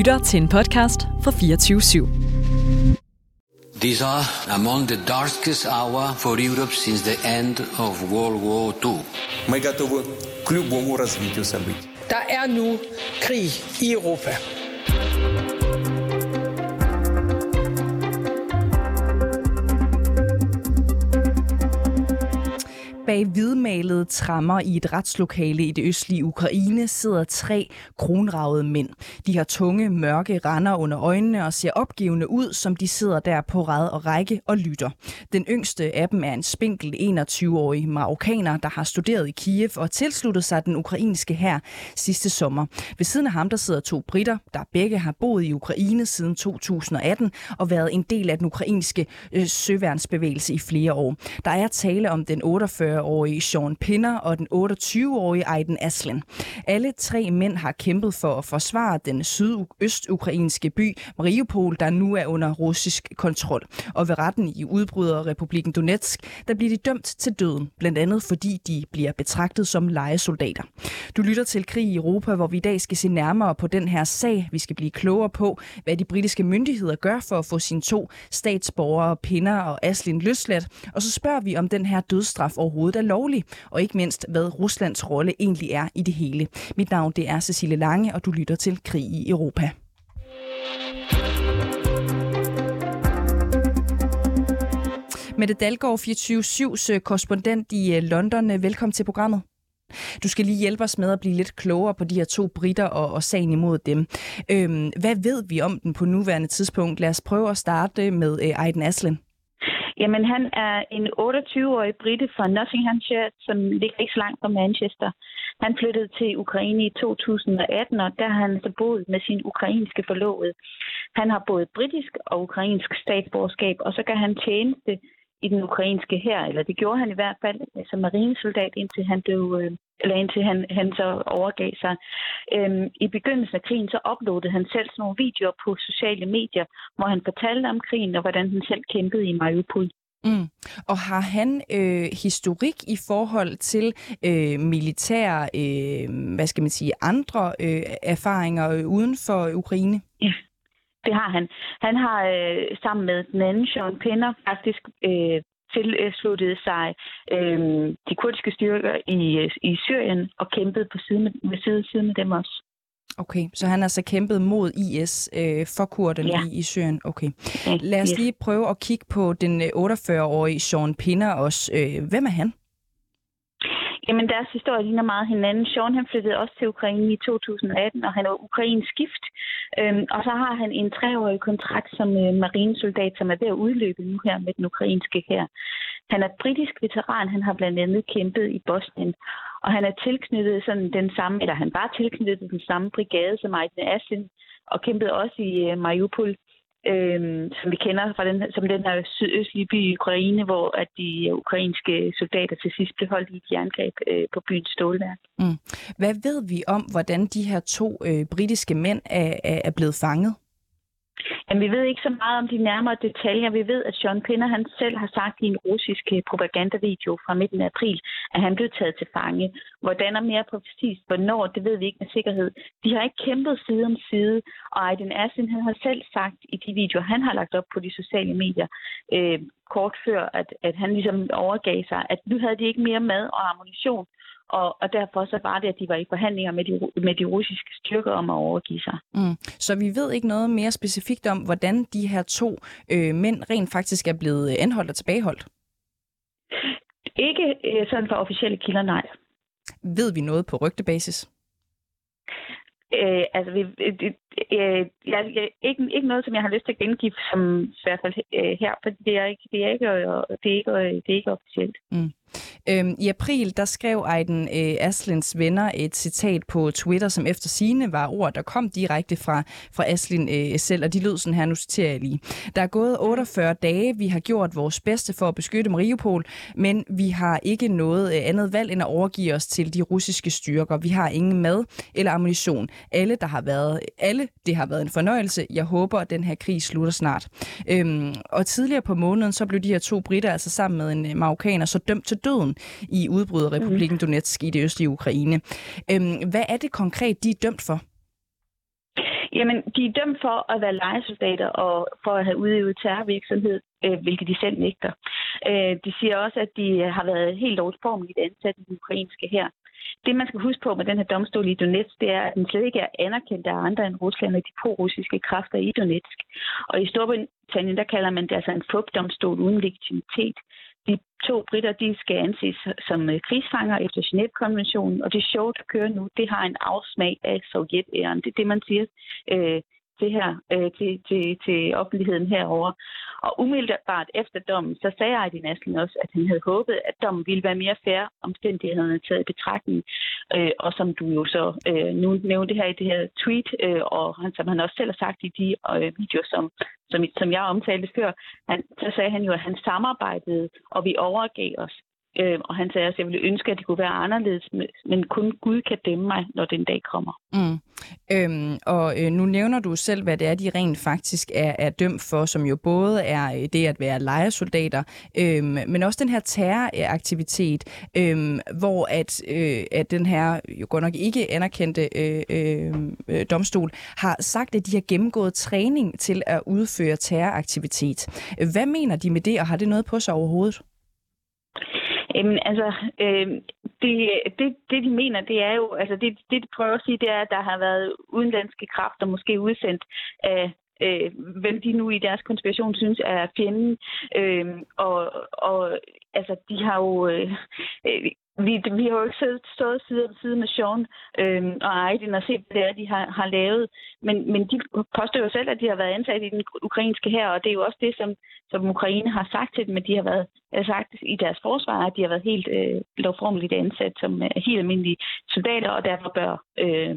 lytter til en podcast fra 24 /7. These are among the darkest hour for Europe since the end of World War II. Мы готовы к любому развитию событий. Der er nu krig i Europa. Bag hvidmalede trammer i et retslokale i det østlige Ukraine sidder tre kronravede mænd. De har tunge, mørke render under øjnene og ser opgivende ud, som de sidder der på rad og række og lytter. Den yngste af dem er en spinkel 21-årig marokkaner, der har studeret i Kiev og tilsluttet sig den ukrainske hær sidste sommer. Ved siden af ham der sidder to britter, der begge har boet i Ukraine siden 2018 og været en del af den ukrainske øh, søværnsbevægelse i flere år. Der er tale om den 48 42-årige Sean Pinner og den 28-årige Aiden Aslan. Alle tre mænd har kæmpet for at forsvare den sydøstukrainske by Mariupol, der nu er under russisk kontrol. Og ved retten i udbryderrepublikken Donetsk, der bliver de dømt til døden, blandt andet fordi de bliver betragtet som lejesoldater. Du lytter til Krig i Europa, hvor vi i dag skal se nærmere på den her sag. Vi skal blive klogere på, hvad de britiske myndigheder gør for at få sine to statsborgere, Pinner og Aslin løsladt. Og så spørger vi, om den her dødsstraf overhovedet overhovedet er lovlig, og ikke mindst, hvad Ruslands rolle egentlig er i det hele. Mit navn det er Cecilie Lange, og du lytter til Krig i Europa. Mette Dalgaard, 24-7's øh, korrespondent i øh, London. Øh, velkommen til programmet. Du skal lige hjælpe os med at blive lidt klogere på de her to britter og, og sagen imod dem. Øhm, hvad ved vi om den på nuværende tidspunkt? Lad os prøve at starte med øh, Aiden Aslen. Jamen, han er en 28-årig brite fra Nottinghamshire, som ligger ikke så langt fra Manchester. Han flyttede til Ukraine i 2018, og der har han så boet med sin ukrainske forlovede. Han har både britisk og ukrainsk statsborgerskab, og så kan han tjeneste i den ukrainske her, eller det gjorde han i hvert fald som marinesoldat, indtil han blev, øh, eller indtil han, han så overgav sig. Øhm, I begyndelsen af krigen, så uploadede han selv sådan nogle videoer på sociale medier, hvor han fortalte om krigen, og hvordan han selv kæmpede i Mariupol. Mm. Og har han øh, historik i forhold til øh, militære, øh, hvad skal man sige, andre øh, erfaringer øh, uden for Ukraine? Ja, det har han. Han har øh, sammen med den anden Sean Penner faktisk øh, tilsluttet sig øh, de kurdiske styrker i, i Syrien og kæmpet på side med, ved side, side med dem også. Okay, så han har så kæmpet mod IS øh, for kurderne ja. i, i Syrien. Okay. Lad os lige prøve at kigge på den 48-årige øh, Sean Pinner også. Øh, hvem er han? Jamen, deres historie ligner meget hinanden. Sean han flyttede også til Ukraine i 2018, og han er ukrainsk gift. Øhm, og så har han en treårig kontrakt som øh, marinesoldat, som er ved at udløbe nu her med den ukrainske her. Han er britisk veteran. Han har blandt andet kæmpet i Bosnien. Og han er tilknyttet sådan den samme, eller han var tilknyttet den samme brigade som Aiden Asin, og kæmpede også i øh, Mariupol øh, som vi kender fra den, som den her sydøstlige by i Ukraine, hvor at de øh, ukrainske soldater til sidst blev holdt i et jerngreb øh, på byens stålværk. Mm. Hvad ved vi om, hvordan de her to øh, britiske mænd er, er blevet fanget? Jamen, vi ved ikke så meget om de nærmere detaljer. Vi ved, at Sean Pinder han selv har sagt i en russisk øh, propagandavideo fra midten af april, at han blev taget til fange. Hvordan og mere præcist, hvornår, det ved vi ikke med sikkerhed. De har ikke kæmpet side om side, og Aiden Asin han har selv sagt i de videoer, han har lagt op på de sociale medier, øh, kort før, at, at han ligesom overgav sig, at nu havde de ikke mere mad og ammunition, og, og derfor så var det, at de var i forhandlinger med de, med de russiske styrker om at overgive sig. Mm. Så vi ved ikke noget mere specifikt om, hvordan de her to øh, mænd rent faktisk er blevet anholdt og tilbageholdt? Ikke øh, sådan for officielle kilder, nej. Ved vi noget på rygtebasis? Øh, altså, vi, det, øh, jeg, jeg, ikke, ikke noget, som jeg har lyst til at gengive, som i hvert fald øh, her, for det er ikke, det er ikke, det er ikke, det er ikke officielt. Mm. Øhm, I april der skrev Aiden øh, Aslins venner et citat på Twitter, som efter sine var ord, der kom direkte fra, fra Aslin øh, selv, og de lød sådan her, nu citerer jeg lige. Der er gået 48 dage, vi har gjort vores bedste for at beskytte Mariupol, men vi har ikke noget øh, andet valg end at overgive os til de russiske styrker. Vi har ingen mad eller ammunition. Alle, der har været, alle, det har været en fornøjelse. Jeg håber, at den her krig slutter snart. Øhm, og tidligere på måneden, så blev de her to britter, altså sammen med en øh, marokkaner, så dømt til døden i udbryderrepublikken Donetsk i det østlige Ukraine. Øhm, hvad er det konkret, de er dømt for? Jamen, de er dømt for at være lejesoldater og for at have udøvet terrorvirksomhed, øh, hvilket de selv nægter. Øh, de siger også, at de har været helt lovsformeligt ansat i den ukrainske her. Det, man skal huske på med den her domstol i Donetsk, det er, at den slet ikke er anerkendt af andre end Rusland og de pro-russiske kræfter i Donetsk. Og i Storbritannien, der kalder man det altså en fupdomstol uden legitimitet. De to britter, de skal anses som øh, krigsfanger efter Genève-konventionen, og det show, der kører nu, det har en afsmag af sovjetæren. Det er det, man siger øh, det her, øh, til, til, til offentligheden herover. Og umiddelbart efter dommen, så sagde Ejdi Naslen også, at han havde håbet, at dommen ville være mere fair omstændighederne taget i betragtning. Øh, og som du jo så øh, nu nævnte her i det her tweet, øh, og han, som han også selv har sagt i de øh, videoer, som, som, som jeg omtalte før, han, så sagde han jo, at han samarbejdede, og vi overgav os. Øh, og han sagde også, at jeg ville ønske, at det kunne være anderledes, men kun Gud kan dømme mig, når den dag kommer. Mm. Øhm, og øh, nu nævner du selv, hvad det er, de rent faktisk er, er dømt for, som jo både er øh, det at være lejesoldater, øhm, men også den her terroraktivitet, øhm, hvor at, øh, at den her jo godt nok ikke anerkendte øh, øhm, øh, domstol har sagt, at de har gennemgået træning til at udføre terroraktivitet. Hvad mener de med det, og har det noget på sig overhovedet? Jamen, altså, øh, det, det, det, de mener, det er jo, altså det, det de prøver at sige, det er, at der har været udenlandske kræfter måske udsendt af øh, hvem de nu i deres konspiration synes er fjenden. Øh, og, og altså, de har jo øh, øh vi, vi har jo ikke siddet, stået side om side med Sean øh, og Aiden og set, hvad det er, de har, har lavet. Men, men de påstår jo selv, at de har været ansat i den ukrainske her, og det er jo også det, som, som Ukraine har sagt til dem, at de har været sagt i deres forsvar, at de har været helt øh, lovformeligt ansat som øh, helt almindelige soldater, og derfor bør øh,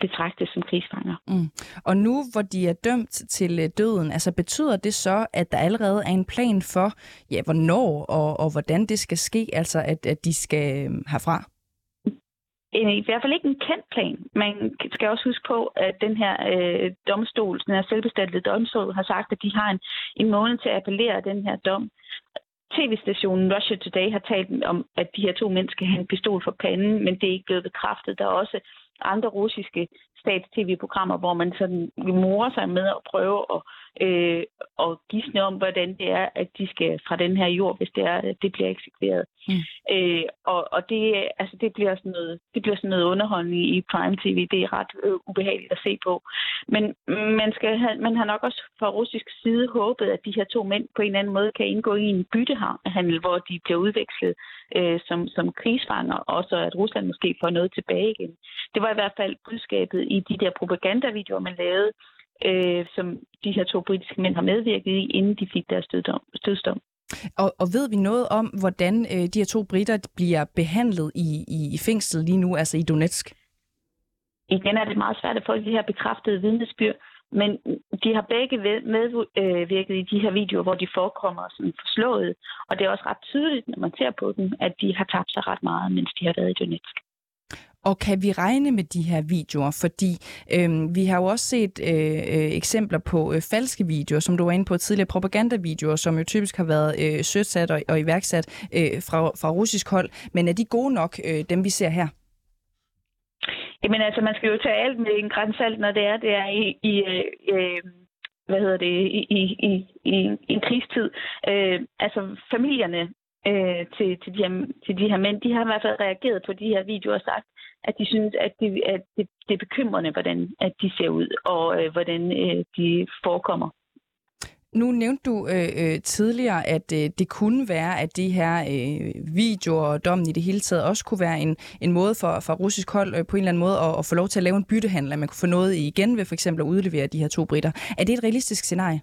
betragtes som krigsfanger. Mm. Og nu, hvor de er dømt til øh, døden, altså betyder det så, at der allerede er en plan for, ja, hvornår og, og hvordan det skal ske, altså at, at de skal øh, herfra? I hvert fald ikke en kendt plan. Man skal også huske på, at den her øh, domstol, den her selvbestaltede domstol, har sagt, at de har en, en måned til at appellere den her dom. TV-stationen Russia Today har talt om, at de her to mænd skal have en pistol for panden, men det er ikke blevet bekræftet. Der er også andre russiske stats-tv-programmer, hvor man sådan morer sig med at prøve at, øh, at gisne om, hvordan det er, at de skal fra den her jord, hvis det er, at det bliver eksekveret. Mm. Øh, og og det, altså, det, bliver sådan noget, det bliver sådan noget underholdning i Prime TV. Det er ret øh, ubehageligt at se på. Men man, skal have, man har nok også fra russisk side håbet, at de her to mænd på en eller anden måde kan indgå i en byttehandel, hvor de bliver udvekslet øh, som, som krigsfanger, og så at Rusland måske får noget tilbage igen. Det var i hvert fald budskabet i de der propagandavideoer, man lavede, øh, som de her to britiske mænd har medvirket i, inden de fik deres døddom, dødsdom. Og, og ved vi noget om, hvordan øh, de her to britter bliver behandlet i, i, i fængslet lige nu, altså i Donetsk? Igen er det meget svært at få de her bekræftede vidnesbyrd, men de har begge medvirket i de her videoer, hvor de forekommer sådan forslået. Og det er også ret tydeligt, når man ser på dem, at de har tabt sig ret meget, mens de har været i Donetsk. Og kan vi regne med de her videoer? Fordi øh, vi har jo også set øh, øh, eksempler på øh, falske videoer, som du var inde på tidligere, propagandavideoer, som jo typisk har været øh, søsat og, og iværksat øh, fra, fra russisk hold. Men er de gode nok, øh, dem vi ser her? Jamen altså, man skal jo tage alt med en grænsalt, når det er, det er i, i øh, øh hvad hedder det, i, i, i, i en krigstid. Øh, altså familierne øh, til, til, de her, til de her mænd, de har i hvert fald reageret på de her videoer og sagt, at de synes, at det, at det, det er bekymrende, hvordan at de ser ud, og øh, hvordan øh, de forekommer. Nu nævnte du øh, øh, tidligere, at øh, det kunne være, at de her øh, videoer og dommen i det hele taget også kunne være en, en måde for, for russisk hold øh, på en eller anden måde at, at få lov til at lave en byttehandel, at man kunne få noget igen ved for eksempel at udlevere de her to britter. Er det et realistisk scenarie?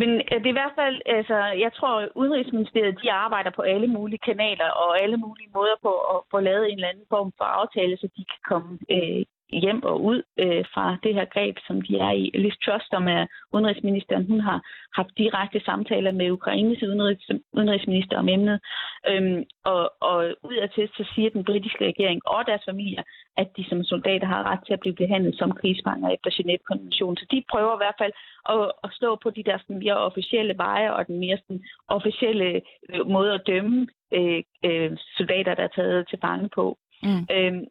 Jamen, øh, det er i hvert fald, altså, jeg tror, at Udenrigsministeriet, de arbejder på alle mulige kanaler og alle mulige måder på at få lavet en eller anden form for aftale, så de kan komme øh, hjem og ud øh, fra det her greb, som de er i. Liz Truss, som er udenrigsministeren, hun har haft direkte samtaler med Ukraines udenrigs, udenrigsminister om emnet. Øhm, og, og udadtil så siger den britiske regering og deres familier, at de som soldater har ret til at blive behandlet som krigsfanger efter Genève-konventionen. Så de prøver i hvert fald at, at stå på de der sådan, mere officielle veje og den mere sådan, officielle øh, måde at dømme øh, øh, soldater, der er taget til fange på. Mm. Øhm,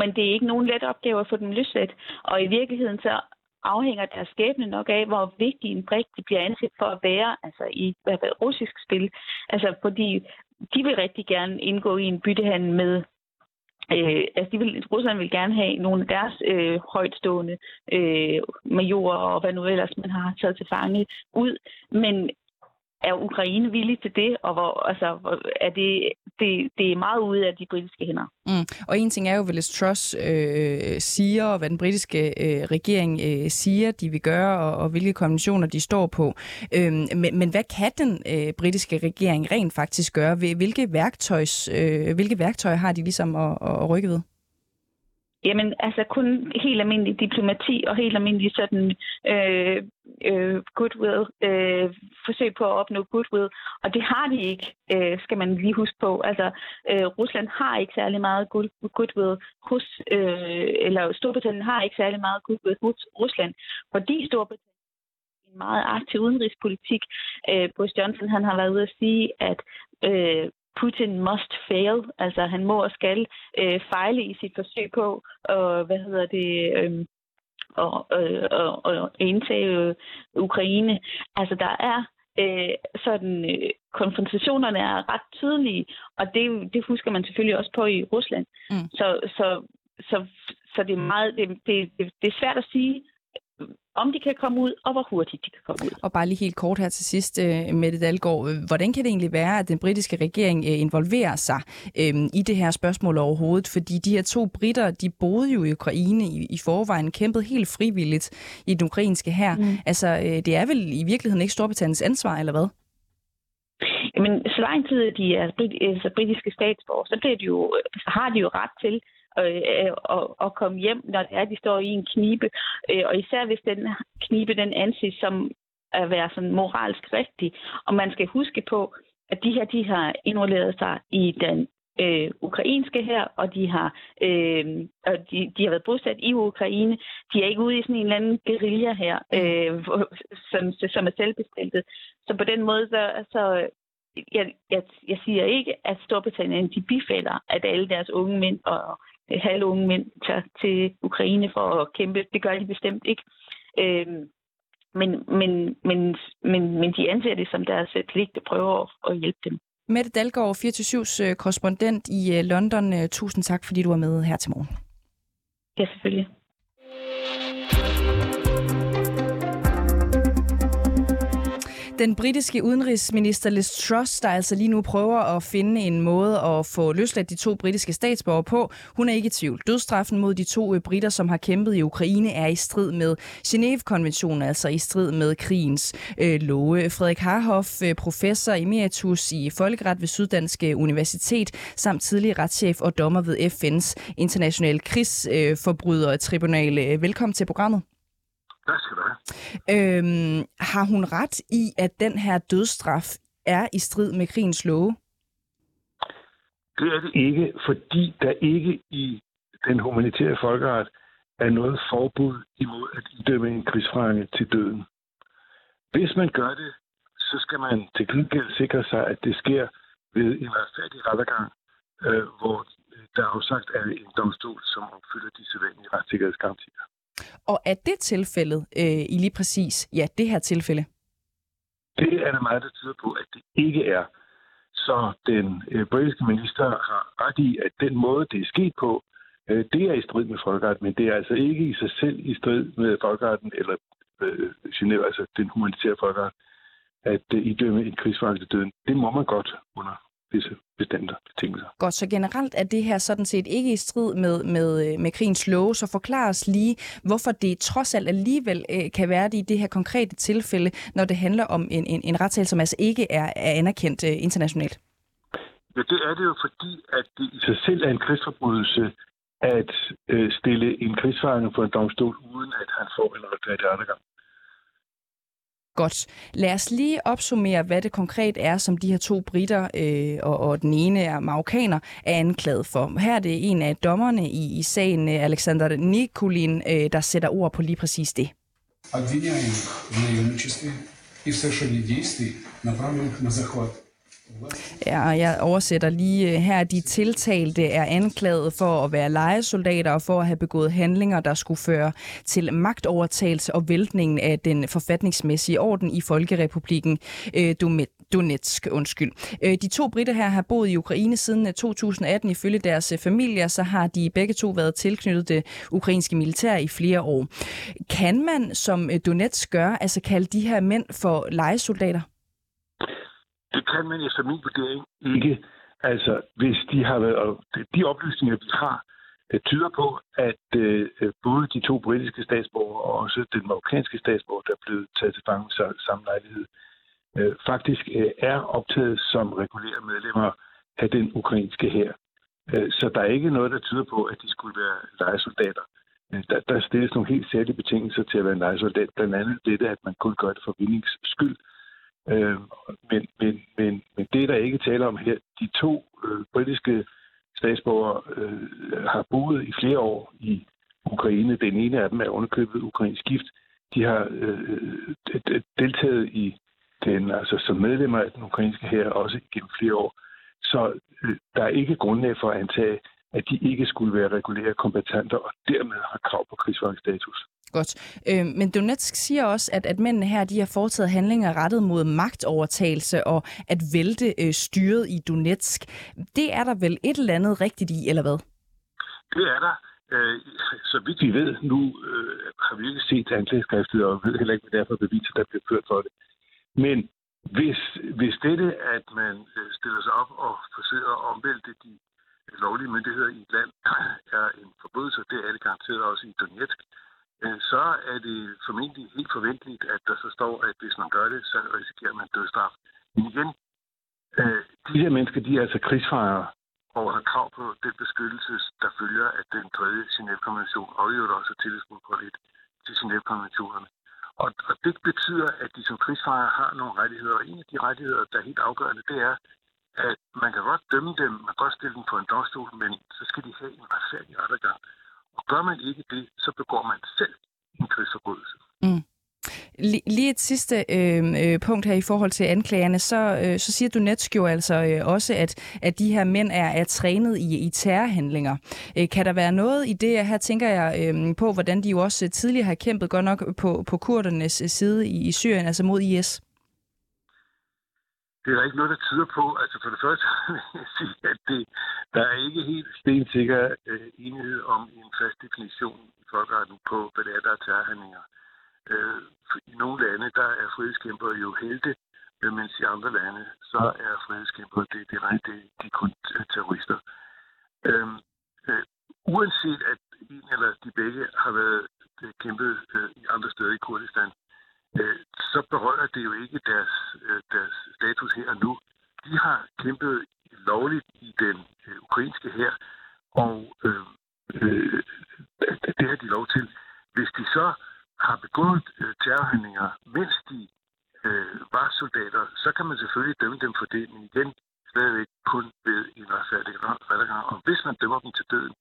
men det er ikke nogen let opgave at få dem løsladt. Og i virkeligheden så afhænger deres skæbne nok af, hvor vigtig en brik de bliver anset for at være altså i hvad, hvad, russisk spil. Altså fordi de vil rigtig gerne indgå i en byttehandel med Øh, altså de vil, Rusland vil gerne have nogle af deres øh, højtstående øh, majorer og hvad nu ellers man har taget til fange ud. Men er Ukraine villig til det, og hvor, altså, er det, det, det er meget ude af de britiske hænder. Mm. Og en ting er jo, hvad Liz Truss øh, siger, og hvad den britiske øh, regering øh, siger, de vil gøre, og, og hvilke konventioner de står på. Øhm, men, men hvad kan den øh, britiske regering rent faktisk gøre? Hvilke, værktøjs, øh, hvilke værktøjer har de ligesom at, at rykke ved? Jamen, altså kun helt almindelig diplomati og helt almindelig sådan øh, øh, goodwill, øh, forsøg på at opnå goodwill, og det har de ikke, øh, skal man lige huske på. Altså, øh, Rusland har ikke særlig meget goodwill hos, øh, eller Storbritannien har ikke særlig meget goodwill hos Rusland, fordi Storbritannien en meget aktiv udenrigspolitik. Øh, Boris Johnson han har været ude at sige, at øh, Putin must fail, altså han må og skal øh, fejle i sit forsøg på, og hvad hedder det, øh, og, øh, og, og indtage øh, Ukraine. Altså der er øh, sådan øh, konfrontationerne er ret tydelige, og det, det husker man selvfølgelig også på i Rusland. Mm. Så, så, så, så det er meget det, det, det er svært at sige, om de kan komme ud, og hvor hurtigt de kan komme ud. Og bare lige helt kort her til sidst, øh, Mette Dalgaard. Hvordan kan det egentlig være, at den britiske regering øh, involverer sig øhm, i det her spørgsmål overhovedet? Fordi de her to britter, de boede jo i Ukraine i, i forvejen, kæmpede helt frivilligt i den ukrainske her. Mm. Altså, øh, det er vel i virkeligheden ikke Storbritanniens ansvar, eller hvad? Jamen, så lang tid de er altså, britiske statsborger, så, bliver de jo, så har de jo ret til øh, og, og komme hjem, når det er, de står i en knibe. Øh, og især hvis den knibe, den anses som at være sådan moralsk rigtig. Og man skal huske på, at de her, de har involveret sig i den øh, ukrainske her, og de har, øh, og de, de har været bosat i Ukraine. De er ikke ude i sådan en eller anden guerilla her, øh, som, som er selvbestiltet. Så på den måde, så, så jeg, jeg, jeg siger ikke, at Storbritannien de bifælder, at alle deres unge mænd og halve unge mænd tager til Ukraine for at kæmpe. Det gør de bestemt ikke. Øh, men, men, men, men, men de anser det som deres pligt at prøve at, at hjælpe dem. Mette Dalgaard, 24-7's øh, korrespondent i øh, London. Øh, tusind tak, fordi du var med her til morgen. Ja, selvfølgelig. Den britiske udenrigsminister Liz Truss, der altså lige nu prøver at finde en måde at få løsladt de to britiske statsborgere på, hun er ikke i tvivl. Dødstraffen mod de to øh, britter, som har kæmpet i Ukraine, er i strid med Genève-konventionen, altså i strid med krigens øh, love. Frederik Harhoff, øh, professor emeritus i Folkeret ved Syddanske øh, Universitet, samt tidligere retschef og dommer ved FN's internationale krigsforbrydertribunal. Velkommen til programmet. Tak skal du have. Øhm, har hun ret i, at den her dødsstraf er i strid med krigens love? Det er det ikke, fordi der ikke i den humanitære folkeret er noget forbud imod at idømme en krigsfange til døden. Hvis man gør det, så skal man til gengæld sikre sig, at det sker ved en retfærdig rettergang, øh, hvor der afsagt er en domstol, som opfylder de sædvanlige retssikkerhedsgarantier. Og er det tilfældet øh, i lige præcis, ja, det her tilfælde? Det er der meget, der tyder på, at det ikke er. Så den øh, britiske minister har ret i, at den måde, det er sket på, øh, det er i strid med folkeretten, men det er altså ikke i sig selv i strid med folkeretten eller øh, Genève, altså den humanitære folkeret, at øh, idømme en krigsfange til døden. Det må man godt under visse bestemte betingelser. Godt, så generelt er det her sådan set ikke i strid med, med, øh, med krigens love, så forklar os lige, hvorfor det trods alt alligevel øh, kan være det i det her konkrete tilfælde, når det handler om en, en, en retssag, som altså ikke er, er anerkendt øh, internationalt. Ja, det er det jo fordi, at det i sig selv er en krigsforbrydelse at øh, stille en krigsfange på en domstol, uden at han får en retfærdig rettergang. Godt. Lad os lige opsummere, hvad det konkret er, som de her to britter øh, og, og den ene er marokkaner er anklaget for. Her er det en af dommerne i, i sagen, øh, Alexander Nikolin, øh, der sætter ord på lige præcis det. Обвиняем в наемничестве и в совершении действий, направленных на захват Ja, og jeg oversætter lige øh, her. De tiltalte er anklaget for at være lejesoldater og for at have begået handlinger, der skulle føre til magtovertagelse og væltningen af den forfatningsmæssige orden i Folkerepubliken øh, Donetsk. Undskyld. Øh, de to britter her har boet i Ukraine siden øh, 2018. Ifølge deres familier, så har de begge to været tilknyttet det ukrainske militær i flere år. Kan man, som Donetsk gør, altså kalde de her mænd for lejesoldater? Det kan man efter min vurdering ikke. Altså, hvis de har været, og de oplysninger, vi har, det tyder på, at øh, både de to britiske statsborgere og også den marokkanske statsborger, der er blevet taget til fange samme lejlighed, øh, faktisk øh, er optaget som regulære medlemmer af den ukrainske her. Øh, så der er ikke noget, der tyder på, at de skulle være lejesoldater. Øh, der, der stilles nogle helt særlige betingelser til at være en lejesoldat. Blandt andet det, at man kun gør det for vindings skyld. Øh, Øh, men, men, men, men det, der ikke taler om her, de to øh, britiske statsborgere øh, har boet i flere år i Ukraine. Den ene af dem er underkøbet ukrainsk gift. De har øh, øh deltaget i den, altså som medlemmer af den ukrainske her også gennem flere år. Så øh, der er ikke grundlag for at antage, at de ikke skulle være regulære kompetenter og dermed har krav på krigsfangsstatus. Godt. Øh, men Donetsk siger også, at, at mændene her de har foretaget handlinger rettet mod magtovertagelse og at vælte øh, styret i Donetsk. Det er der vel et eller andet rigtigt i, eller hvad? Det er der. Øh, så vidt vi ved, nu øh, har vi ikke set anklageskriftet, og ved heller ikke, hvad det er for beviser, der bliver ført for det. Men hvis, hvis dette, at man øh, stiller sig op og forsøger at omvælte de lovlige myndigheder i et land, er en forbrydelse, det er det garanteret også i Donetsk, øh, så er det formentlig helt forventeligt, at der så står, at hvis man gør det, så risikerer man dødsstraf. Men igen, øh, de her mennesker, de er altså krigsfejere og har krav på den beskyttelse, der følger af den tredje Genève-konvention, og jo også lidt til Genève-konventionerne. Og, og det betyder, at de som krigsfejere har nogle rettigheder, og en af de rettigheder, der er helt afgørende, det er, at man kan godt dømme dem, man kan godt stille dem på en domstol, men så skal de have en retfærdig rettergang. Og gør man ikke det, så begår man selv en krigsforbrydelse. Mm. Lige et sidste øh, øh, punkt her i forhold til anklagerne, så, øh, så siger Donetsk jo altså øh, også, at, at de her mænd er, er trænet i, i terrorhandlinger. Øh, kan der være noget i det? Her tænker jeg øh, på, hvordan de jo også tidligere har kæmpet godt nok på, på kurdernes øh, side i, i Syrien, altså mod IS. Det er der ikke noget, der tyder på. Altså for det første vil jeg sige, at det, der er ikke helt stensikker øh, enighed om en fast definition i folkeretten på, hvad det er, der er terrorhandlinger. Øh, I nogle lande, der er frihedskæmper jo helte, øh, mens i andre lande, så er frihedskæmper, det, det, det, det, de er kun terrorister. Øh, øh, uanset at en eller de begge har været øh, kæmpet øh, i andre steder i Kurdistan, øh, så berører det jo ikke deres, øh, deres status her og nu. De har kæmpet lovligt i den øh, ukrainske her, og øh, øh, det har de lov til. Hvis de så har begået øh, terrorhandlinger, mens de øh, var soldater, så kan man selvfølgelig dømme dem for det, men igen stadigvæk kun ved en retfærdig rettergang. Og hvis man dømmer dem til døden,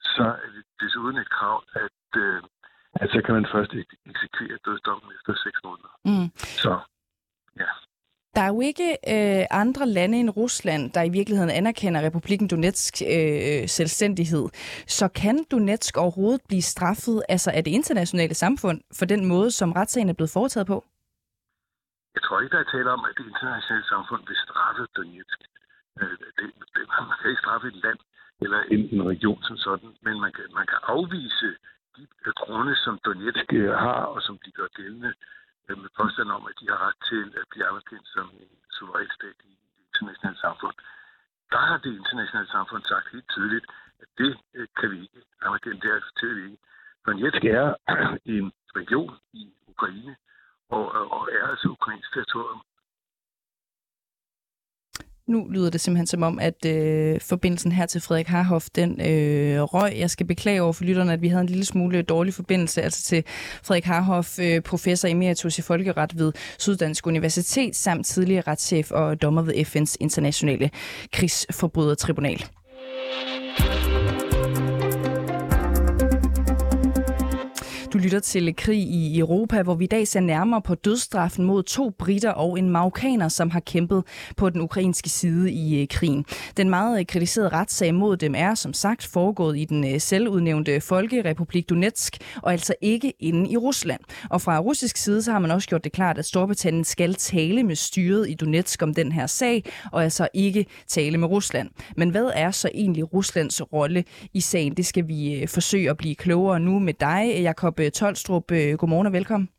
så er det desuden et krav, at øh, at så kan man først eksekvere dødsdommen efter seks måneder. Mm. Så, ja. Der er jo ikke øh, andre lande end Rusland, der i virkeligheden anerkender Republiken Donetsk øh, selvstændighed. Så kan Donetsk overhovedet blive straffet altså af det internationale samfund for den måde, som retssagen er blevet foretaget på? Jeg tror ikke, der er tale om, at det internationale samfund vil straffe Donetsk. Øh, det, det, man kan ikke straffe et land eller en, en region som sådan, men man kan, man kan afvise de grunde, som Donetsk har, og som de gør gældende, øh, med påstand om, at de har ret til at blive anerkendt som en suveræn stat i det internationale samfund. Der har det internationale samfund sagt helt tydeligt, at det øh, kan vi ikke anerkende, det accepterer vi ikke. Donetsk er en region i Ukraine, og, og er altså ukrainsk territorium. Nu lyder det simpelthen som om, at øh, forbindelsen her til Frederik Harhoff, den øh, røg. Jeg skal beklage over for lytterne, at vi havde en lille smule dårlig forbindelse, altså til Frederik Harhoff, øh, professor emeritus i folkeret ved Syddansk Universitet, samt tidligere retschef og dommer ved FN's internationale krigsforbrydertribunal. Du lytter til Krig i Europa, hvor vi i dag ser nærmere på dødsstraffen mod to britter og en marokkaner, som har kæmpet på den ukrainske side i øh, krigen. Den meget øh, kritiserede retssag mod dem er som sagt foregået i den øh, selvudnævnte Folkerepublik Donetsk, og altså ikke inde i Rusland. Og fra russisk side så har man også gjort det klart, at Storbritannien skal tale med styret i Donetsk om den her sag, og altså ikke tale med Rusland. Men hvad er så egentlig Ruslands rolle i sagen? Det skal vi forsøge at blive klogere nu med dig, Jakob Tolstrup. Godmorgen og velkommen.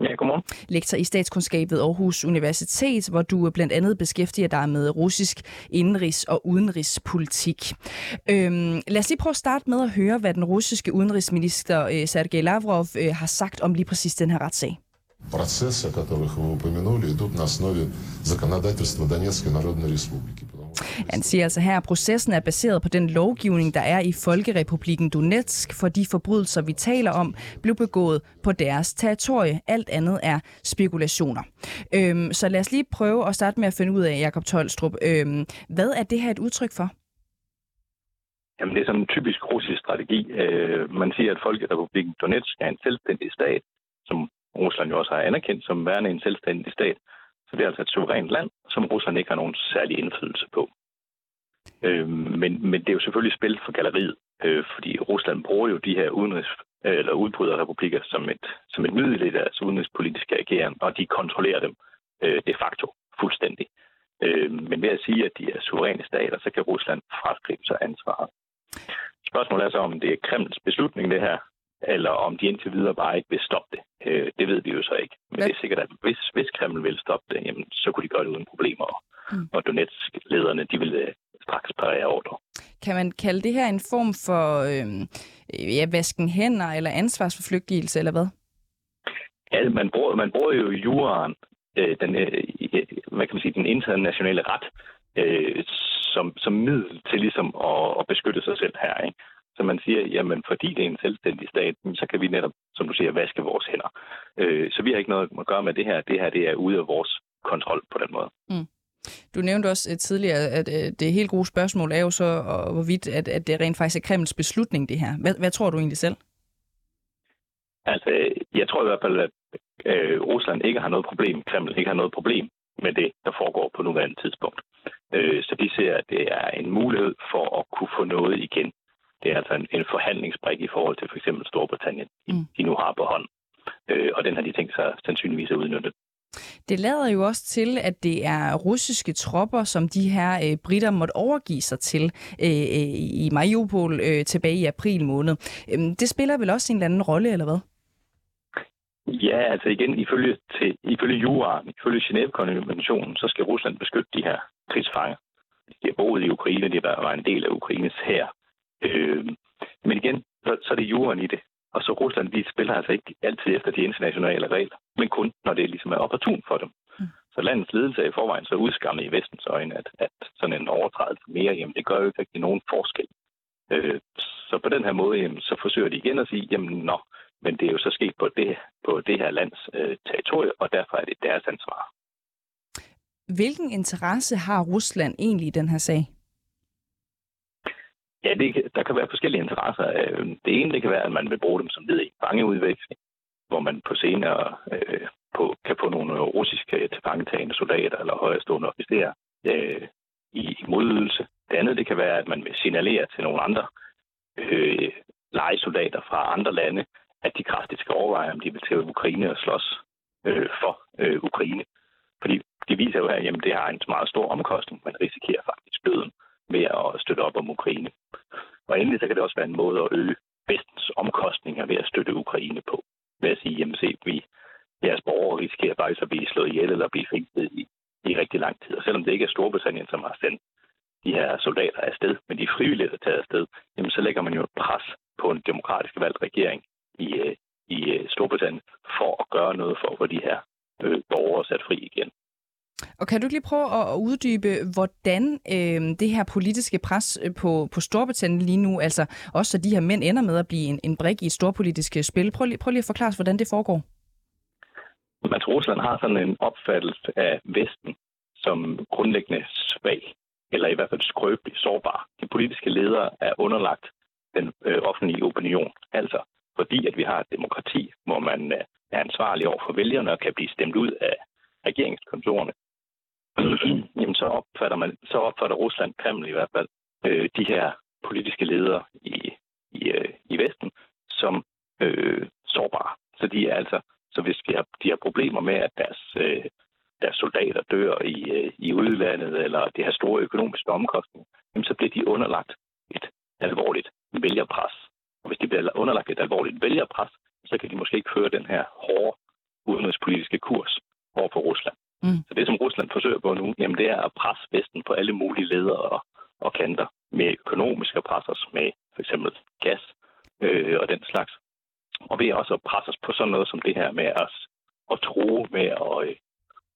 Ja, godmorgen. Lektor i statskundskab ved Aarhus Universitet, hvor du blandt andet beskæftiger dig med russisk indenrigs- og udenrigspolitik. Øhm, lad os lige prøve at starte med at høre, hvad den russiske udenrigsminister øh, Sergej Lavrov øh, har sagt om lige præcis den her retssag. Процессы, о которых вы упомянули, идут на основе законодательства Донецкой Народной Республики. Han siger altså her, at processen er baseret på den lovgivning, der er i Folkerepubliken Donetsk, for de forbrydelser, vi taler om, blev begået på deres territorie. Alt andet er spekulationer. Øhm, så lad os lige prøve at starte med at finde ud af, Jakob Tolstrup, øhm, hvad er det her et udtryk for? Jamen, det er sådan en typisk russisk strategi. Øh, man siger, at Folkerepubliken Donetsk er en selvstændig stat, som Rusland jo også har anerkendt som værende en selvstændig stat. Så det er altså et suverænt land, som Rusland ikke har nogen særlig indflydelse på. Øh, men, men det er jo selvfølgelig spil for galleriet, øh, fordi Rusland bruger jo de her udenrigs, øh, eller udbryderrepublikker som et, som et middel i deres udenrigspolitiske ageren, og de kontrollerer dem øh, de facto fuldstændig. Øh, men ved at sige, at de er suveræne stater, så kan Rusland fraskrive sig ansvaret. Spørgsmålet er så, om det er Kremls beslutning, det her, eller om de indtil videre bare ikke vil stoppe det. Øh, det ved vi jo så ikke. Men Hvad? det er sikkert, at hvis, hvis Kreml vil stoppe det, jamen, så kunne de gøre det uden problemer. Mm. Og Donetsk-lederne, de vil øh, straks parere ordre. Kan man kalde det her en form for øh, ja, vasken hænder eller ansvarsforflygtigelse, eller hvad? Ja, man bruger, man bruger jo juraen, øh, den, øh, hvad kan man sige, den internationale ret, øh, som, som middel til ligesom at, at beskytte sig selv her. Ikke? Så man siger, jamen fordi det er en selvstændig stat, så kan vi netop, som du siger, vaske vores hænder. Øh, så vi har ikke noget at gøre med det her. Det her det er ude af vores kontrol på den måde. Mm. Du nævnte også uh, tidligere, at uh, det helt gode spørgsmål er jo så, hvorvidt at, at det rent faktisk er Kremls beslutning, det her. Hvad, hvad tror du egentlig selv? Altså, jeg tror i hvert fald, at øh, Rusland ikke har noget problem, Kreml ikke har noget problem med det, der foregår på nuværende tidspunkt. Øh, så de ser, at det er en mulighed for at kunne få noget igen det er altså en, en forhandlingsbrik i forhold til for eksempel Storbritannien, mm. de nu har på hånd. Øh, og den har de tænkt sig sandsynligvis at udnytte. Det lader jo også til, at det er russiske tropper, som de her øh, britter måtte overgive sig til øh, øh, i Mariupol øh, tilbage i april måned. Øh, det spiller vel også en eller anden rolle, eller hvad? Ja, altså igen, ifølge, til, ifølge jura, ifølge Genève-konventionen, så skal Rusland beskytte de her krigsfanger. De har boet i Ukraine, de har været en del af Ukraines her. Øh, men igen, så, så er det jorden i det. Og så Rusland, de spiller altså ikke altid efter de internationale regler, men kun når det ligesom er opportun for dem. Mm. Så landets ledelse er i forvejen så udskammet i vestens øjne, at, at sådan en overtrædelse mere, jamen det gør jo ikke rigtig nogen forskel. Øh, så på den her måde, jamen, så forsøger de igen at sige, jamen nå, men det er jo så sket på det, på det her lands øh, territorie, og derfor er det deres ansvar. Hvilken interesse har Rusland egentlig i den her sag? Ja, det, der kan være forskellige interesser. Øh, det ene det kan være, at man vil bruge dem som led i fangeudveksling, hvor man på senere øh, på, kan få nogle russiske tilfangetagende soldater eller højrestående officerer øh, i modydelse. Det andet det kan være, at man vil signalere til nogle andre øh, legesoldater fra andre lande, at de kraftigt skal overveje, om de vil til Ukraine og slås øh, for øh, Ukraine. Fordi det viser jo her, at det har en meget stor omkostning. Man risikerer faktisk døden ved at støtte op om Ukraine. Og endelig så kan det også være en måde at øge vestens omkostninger ved at støtte Ukraine på. Ved at sige, jamen se, vi, jeres borgere risikerer faktisk at blive slået ihjel eller blive fængslet i, i rigtig lang tid. Og selvom det ikke er Storbritannien, som har sendt de her soldater afsted, men de frivillige er taget afsted, jamen så lægger man jo et pres på en demokratisk valgt regering i, øh, i øh, Storbritannien for at gøre noget for at få de her øh, borgere sat fri igen. Og kan du lige prøve at uddybe, hvordan øh, det her politiske pres øh, på, på Storbritannien lige nu, altså også så de her mænd ender med at blive en, en brik i et storpolitisk øh, spil. Prøv lige, prøv lige at forklare os, hvordan det foregår. Man Rusland har sådan en opfattelse af Vesten som grundlæggende svag, eller i hvert fald skrøbelig, sårbar. De politiske ledere er underlagt den øh, offentlige opinion. Altså, fordi at vi har et demokrati, hvor man øh, er ansvarlig over for vælgerne og kan blive stemt ud af regeringskontorerne, jamen så opfatter, man, så opfatter Rusland, Kreml i hvert fald, øh, de her politiske ledere i, i, øh, i Vesten som øh, sårbare. Så de er altså, så hvis de har, de har problemer med, at deres, øh, deres soldater dør i, øh, i udlandet, eller de har store økonomiske omkostninger, jamen så bliver de underlagt et alvorligt vælgerpres. Og hvis de bliver underlagt et alvorligt vælgerpres, så kan de måske ikke føre den her hårde udenrigspolitiske kurs over for Rusland. Mm. Så det, som Rusland forsøger på nu, jamen, det er at presse Vesten på alle mulige ledere og, og kanter med økonomiske presser, med for eksempel gas øh, og den slags. Og ved også at presse os på sådan noget som det her med os at tro med at øh,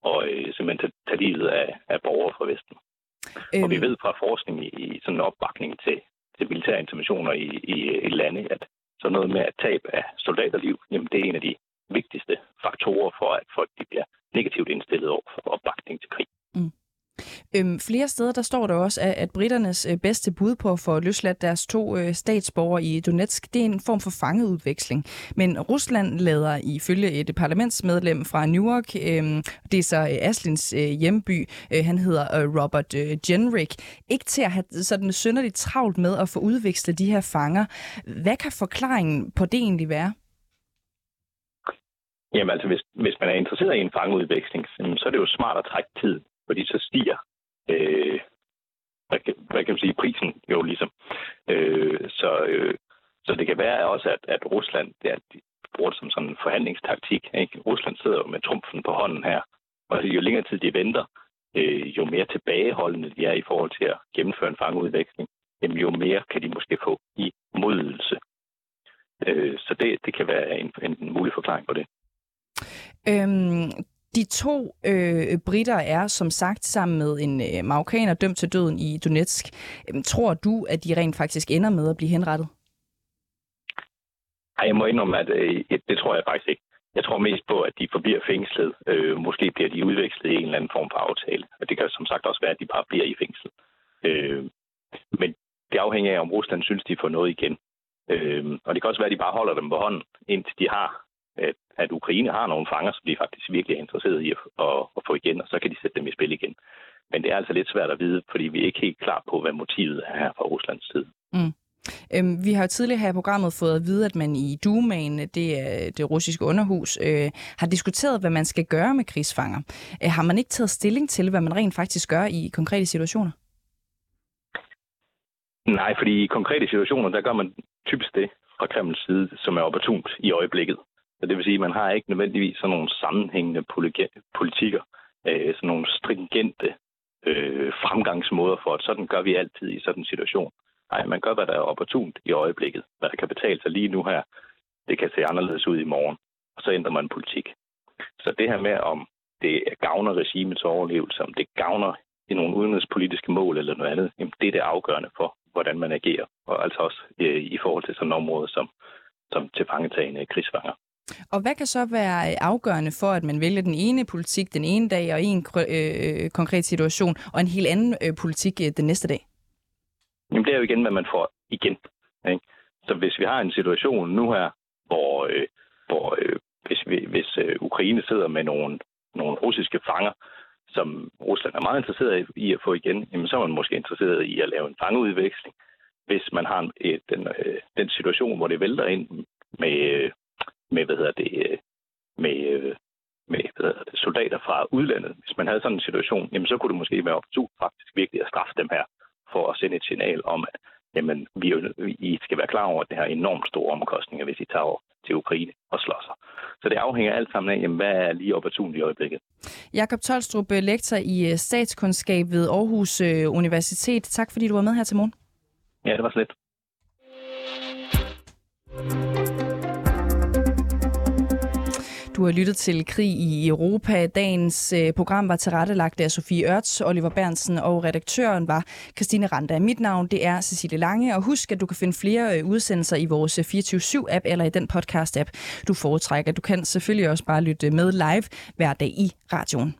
og øh, simpelthen tage, tage livet af, af borgere fra Vesten. Øhm. Og vi øhm. ved fra forskning i, i sådan en opbakning til, til militære interventioner i, i, i lande, at sådan noget med at tab af soldaterliv, jamen det er en af de vigtigste faktorer for, at folk de bliver negativt indstillet over for opbakning til krig. Mm. Øhm, flere steder der står der også, at, at britternes øh, bedste bud på at få løsladt deres to øh, statsborgere i Donetsk, det er en form for fangeudveksling. Men Rusland lader ifølge et parlamentsmedlem fra Newark, øh, det er så øh, Aslins øh, hjemby, øh, han hedder øh, Robert øh, Jenrick, ikke til at have sådan synderligt travlt med at få udvekslet de her fanger. Hvad kan forklaringen på det egentlig være? Jamen altså, hvis, hvis man er interesseret i en fangeudveksling, så er det jo smart at trække tid fordi så stiger øh, hvad, kan, hvad kan man sige, prisen jo ligesom. Øh, så, øh, så det kan være også, at, at Rusland det er, de bruger det som sådan en forhandlingstaktik. Ikke? Rusland sidder jo med trumfen på hånden her, og jo længere tid de venter, øh, jo mere tilbageholdende de er i forhold til at gennemføre en fangeudveksling, jamen jo mere kan de måske få i modelse. Øh, så det, det kan være en, en mulig forklaring på det. Øhm, de to øh, britter er som sagt sammen med en øh, marokkaner dømt til døden i Donetsk. Øhm, tror du, at de rent faktisk ender med at blive henrettet? Nej, jeg må indrømme, at øh, det tror jeg faktisk ikke. Jeg tror mest på, at de forbliver fængslet. Øh, måske bliver de udvekslet i en eller anden form for aftale. Og det kan som sagt også være, at de bare bliver i fængsel. Øh, men det afhænger af, om Rusland synes, de får noget igen. Øh, og det kan også være, at de bare holder dem på hånden, indtil de har at, at Ukraine har nogle fanger, som de faktisk virkelig er interesseret i at, at, at få igen, og så kan de sætte dem i spil igen. Men det er altså lidt svært at vide, fordi vi er ikke helt klar på, hvad motivet er her fra Ruslands side. Mm. Øhm, vi har jo tidligere her i programmet fået at vide, at man i Dumaen, det er det russiske underhus, øh, har diskuteret, hvad man skal gøre med krigsfanger. Øh, har man ikke taget stilling til, hvad man rent faktisk gør i konkrete situationer? Nej, fordi i konkrete situationer, der gør man typisk det fra Kremls side, som er opportunt i øjeblikket. Så det vil sige, at man har ikke nødvendigvis sådan nogle sammenhængende politikker, øh, sådan nogle stringente øh, fremgangsmåder for, at sådan gør vi altid i sådan en situation. Nej, man gør, hvad der er opportunt i øjeblikket. Hvad der kan betale sig lige nu her, det kan se anderledes ud i morgen. Og så ændrer man politik. Så det her med, om det gavner regimets overlevelse, om det gavner i nogle udenrigspolitiske mål eller noget andet, jamen det er det afgørende for, hvordan man agerer. Og altså også øh, i forhold til sådan et område som, som tilfangetagende krigsfanger. Og hvad kan så være øh, afgørende for, at man vælger den ene politik den ene dag og en øh, øh, konkret situation, og en helt anden øh, politik øh, den næste dag? Jamen, det er jo igen, hvad man får igen. Ikke? Så hvis vi har en situation nu her, hvor, øh, hvor øh, hvis, vi, hvis øh, Ukraine sidder med nogle, nogle russiske fanger, som Rusland er meget interesseret i at få igen, jamen så er man måske interesseret i at lave en fangeudveksling. Hvis man har en, et, den, øh, den situation, hvor det vælter ind med, hedder det, øh, med, øh, med hvad hedder det, soldater fra udlandet. Hvis man havde sådan en situation, jamen så kunne det måske være opportunt faktisk virkelig at straffe dem her, for at sende et signal om, at jamen, vi, I skal være klar over, at det har enormt store omkostninger, hvis I tager over til Ukraine og slår sig. Så det afhænger alt sammen af, jamen, hvad er lige opportunt i øjeblikket. Jakob Tolstrup, øh, lektor i statskundskab ved Aarhus Universitet. Tak fordi du var med her til morgen. Ja, det var slet. Du har lyttet til Krig i Europa. Dagens øh, program var tilrettelagt af Sofie Ørts, Oliver Bernsen og redaktøren var Christine Randa. Mit navn det er Cecilie Lange, og husk, at du kan finde flere øh, udsendelser i vores øh, 24-7-app eller i den podcast-app, du foretrækker. Du kan selvfølgelig også bare lytte med live hver dag i radioen.